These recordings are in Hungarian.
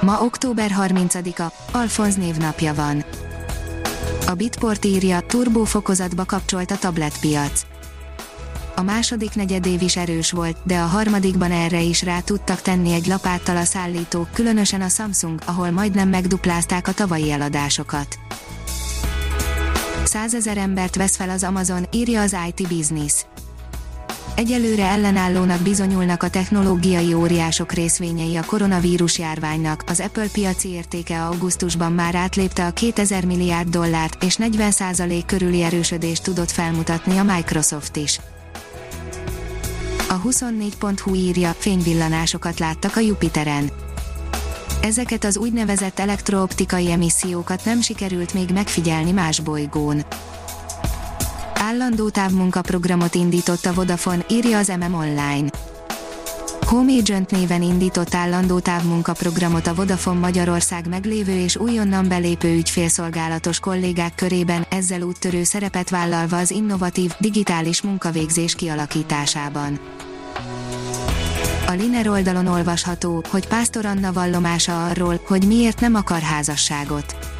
Ma október 30-a, Alfonz névnapja van. A Bitport írja, turbófokozatba kapcsolt a tabletpiac. A második negyedév is erős volt, de a harmadikban erre is rá tudtak tenni egy lapáttal a szállítók, különösen a Samsung, ahol majdnem megduplázták a tavalyi eladásokat. Százezer embert vesz fel az Amazon, írja az IT Business Egyelőre ellenállónak bizonyulnak a technológiai óriások részvényei a koronavírus járványnak, az Apple piaci értéke augusztusban már átlépte a 2000 milliárd dollárt, és 40% körüli erősödést tudott felmutatni a Microsoft is. A 24.hu írja, fényvillanásokat láttak a Jupiteren. Ezeket az úgynevezett elektrooptikai emissziókat nem sikerült még megfigyelni más bolygón. Állandó távmunkaprogramot indított a Vodafone, írja az MM Online. Home Agent néven indított állandó távmunkaprogramot a Vodafone Magyarország meglévő és újonnan belépő ügyfélszolgálatos kollégák körében, ezzel úttörő szerepet vállalva az innovatív, digitális munkavégzés kialakításában. A Liner oldalon olvasható, hogy Pásztor Anna vallomása arról, hogy miért nem akar házasságot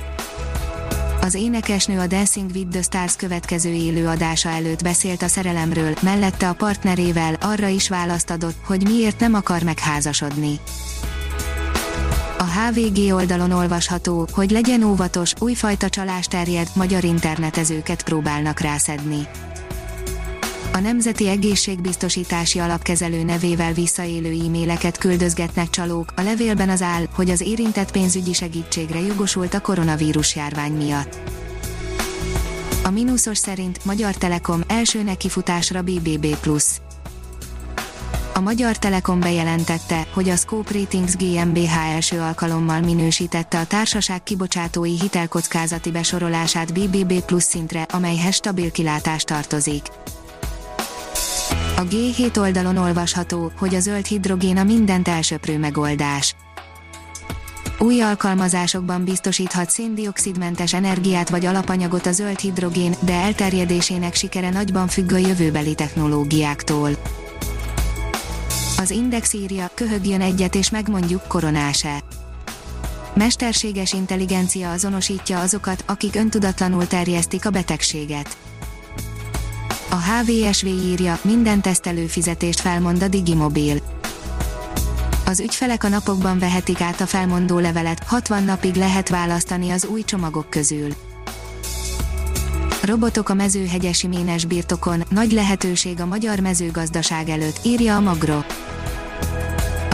az énekesnő a Dancing with the Stars következő élő adása előtt beszélt a szerelemről, mellette a partnerével arra is választ adott, hogy miért nem akar megházasodni. A HVG oldalon olvasható, hogy legyen óvatos, újfajta csalás terjed, magyar internetezőket próbálnak rászedni a Nemzeti Egészségbiztosítási Alapkezelő nevével visszaélő e-maileket küldözgetnek csalók, a levélben az áll, hogy az érintett pénzügyi segítségre jogosult a koronavírus járvány miatt. A mínuszos szerint Magyar Telekom első nekifutásra BBB+. A Magyar Telekom bejelentette, hogy a Scope Ratings GmbH első alkalommal minősítette a társaság kibocsátói hitelkockázati besorolását BBB Plus szintre, amelyhez stabil kilátás tartozik. A G7 oldalon olvasható, hogy a zöld hidrogén a mindent elsöprő megoldás. Új alkalmazásokban biztosíthat széndiokszidmentes energiát vagy alapanyagot a zöld hidrogén, de elterjedésének sikere nagyban függ a jövőbeli technológiáktól. Az Index írja, köhögjön egyet és megmondjuk koronáse. Mesterséges intelligencia azonosítja azokat, akik öntudatlanul terjesztik a betegséget a HVSV írja, minden tesztelőfizetést felmond a Digimobil. Az ügyfelek a napokban vehetik át a felmondó levelet, 60 napig lehet választani az új csomagok közül. Robotok a mezőhegyesi ménes birtokon, nagy lehetőség a magyar mezőgazdaság előtt, írja a Magro.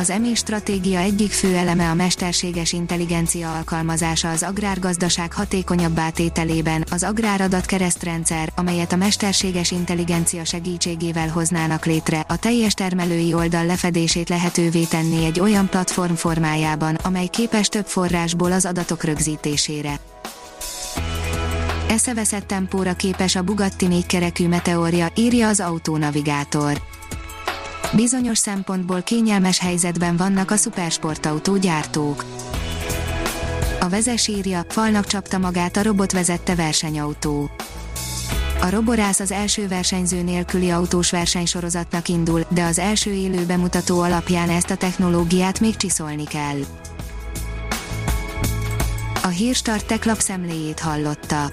Az EMI stratégia egyik fő eleme a mesterséges intelligencia alkalmazása az agrárgazdaság hatékonyabb átételében, az agráradat keresztrendszer, amelyet a mesterséges intelligencia segítségével hoznának létre, a teljes termelői oldal lefedését lehetővé tenni egy olyan platform formájában, amely képes több forrásból az adatok rögzítésére. Eszeveszett tempóra képes a Bugatti négykerekű meteorja, írja az autónavigátor Bizonyos szempontból kényelmes helyzetben vannak a szupersportautó gyártók. A vezes falnak csapta magát a robot vezette versenyautó. A roborász az első versenyző nélküli autós versenysorozatnak indul, de az első élő bemutató alapján ezt a technológiát még csiszolni kell. A Hírstart tech lapszemléjét hallotta.